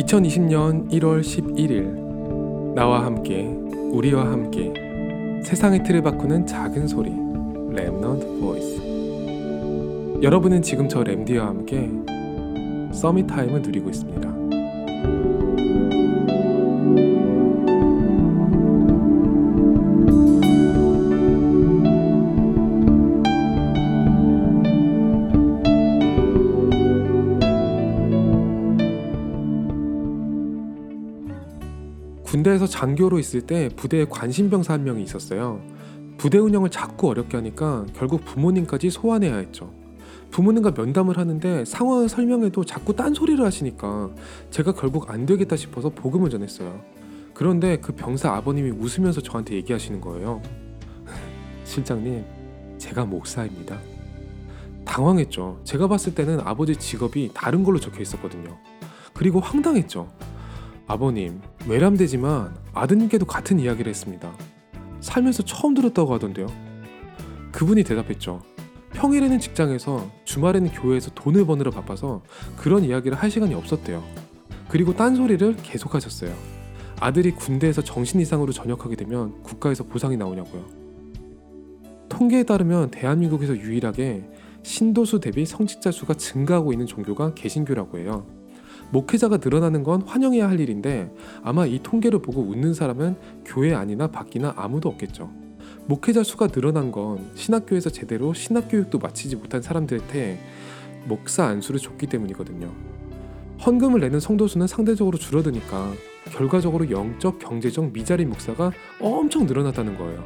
2020년 1월 11일 나와 함께 우리와 함께 세상의 틀을 바꾸는 작은 소리 Remnant Voice 여러분은 지금 저 램디와 함께 Summit Time을 누리고 있습니다. 군대에서 장교로 있을 때 부대에 관심병사 한 명이 있었어요. 부대 운영을 자꾸 어렵게 하니까 결국 부모님까지 소환해야 했죠. 부모님과 면담을 하는데 상황을 설명해도 자꾸 딴소리를 하시니까 제가 결국 안 되겠다 싶어서 복음을 전했어요. 그런데 그 병사 아버님이 웃으면서 저한테 얘기하시는 거예요. 실장님, 제가 목사입니다. 당황했죠. 제가 봤을 때는 아버지 직업이 다른 걸로 적혀 있었거든요. 그리고 황당했죠. 아버님, 외람되지만 아드님께도 같은 이야기를 했습니다. 살면서 처음 들었다고 하던데요. 그분이 대답했죠. 평일에는 직장에서 주말에는 교회에서 돈을 버느라 바빠서 그런 이야기를 할 시간이 없었대요. 그리고 딴소리를 계속하셨어요. 아들이 군대에서 정신 이상으로 전역하게 되면 국가에서 보상이 나오냐고요. 통계에 따르면 대한민국에서 유일하게 신도수 대비 성직자 수가 증가하고 있는 종교가 개신교라고 해요. 목회자가 늘어나는 건 환영해야 할 일인데 아마 이 통계를 보고 웃는 사람은 교회 안이나 밖이나 아무도 없겠죠. 목회자 수가 늘어난 건 신학교에서 제대로 신학 교육도 마치지 못한 사람들한테 목사 안수를 줬기 때문이거든요. 헌금을 내는 성도 수는 상대적으로 줄어드니까 결과적으로 영적, 경제적 미자리 목사가 엄청 늘어났다는 거예요.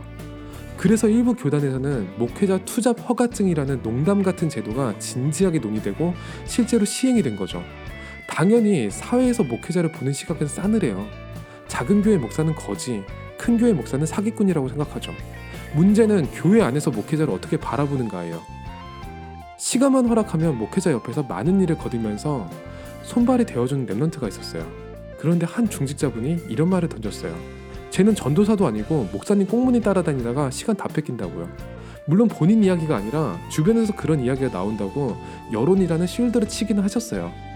그래서 일부 교단에서는 목회자 투잡 허가증이라는 농담 같은 제도가 진지하게 논의되고 실제로 시행이 된 거죠. 당연히 사회에서 목회자를 보는 시각은 싸늘해요. 작은 교회 목사는 거지, 큰 교회 목사는 사기꾼이라고 생각하죠. 문제는 교회 안에서 목회자를 어떻게 바라보는가예요. 시간만 허락하면 목회자 옆에서 많은 일을 거두면서 손발이 되어주는 랩런트가 있었어요. 그런데 한 중직자분이 이런 말을 던졌어요. 쟤는 전도사도 아니고 목사님 꽁무니 따라다니다가 시간 다 뺏긴다고요. 물론 본인 이야기가 아니라 주변에서 그런 이야기가 나온다고 여론이라는 쉴드를 치기는 하셨어요.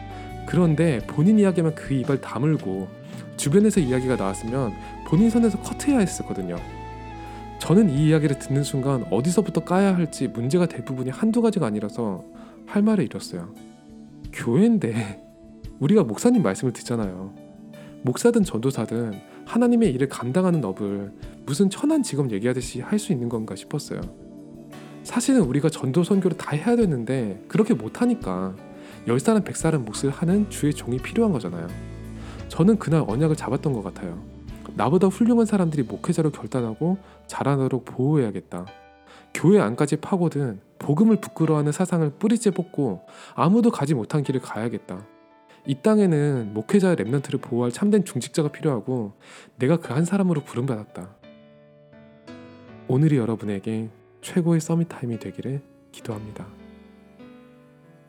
그런데 본인 이야기만 그 입을 다물고 주변에서 이야기가 나왔으면 본인 선에서 커트해야 했었거든요. 저는 이 이야기를 듣는 순간 어디서부터 까야 할지 문제가 될 부분이 한두 가지가 아니라서 할 말을 잃었어요. 교회인데 우리가 목사님 말씀을 듣잖아요. 목사든 전도사든 하나님의 일을 감당하는 업을 무슨 천한 직업 얘기하듯이 할 수 있는 건가 싶었어요. 사실은 우리가 전도 선교를 다 해야 되는데 그렇게 못하니까 열 사람 백 사람 몫을 하는 주의 종이 필요한 거잖아요. 저는 그날 언약을 잡았던 것 같아요. 나보다 훌륭한 사람들이 목회자로 결단하고 자라나도록 보호해야겠다. 교회 안까지 파고든 복음을 부끄러워하는 사상을 뿌리째 뽑고 아무도 가지 못한 길을 가야겠다. 이 땅에는 목회자와 Remnant를 보호할 참된 중직자가 필요하고 내가 그 한 사람으로 부름받았다. 오늘이 여러분에게 최고의 Summit Time이 되기를 기도합니다.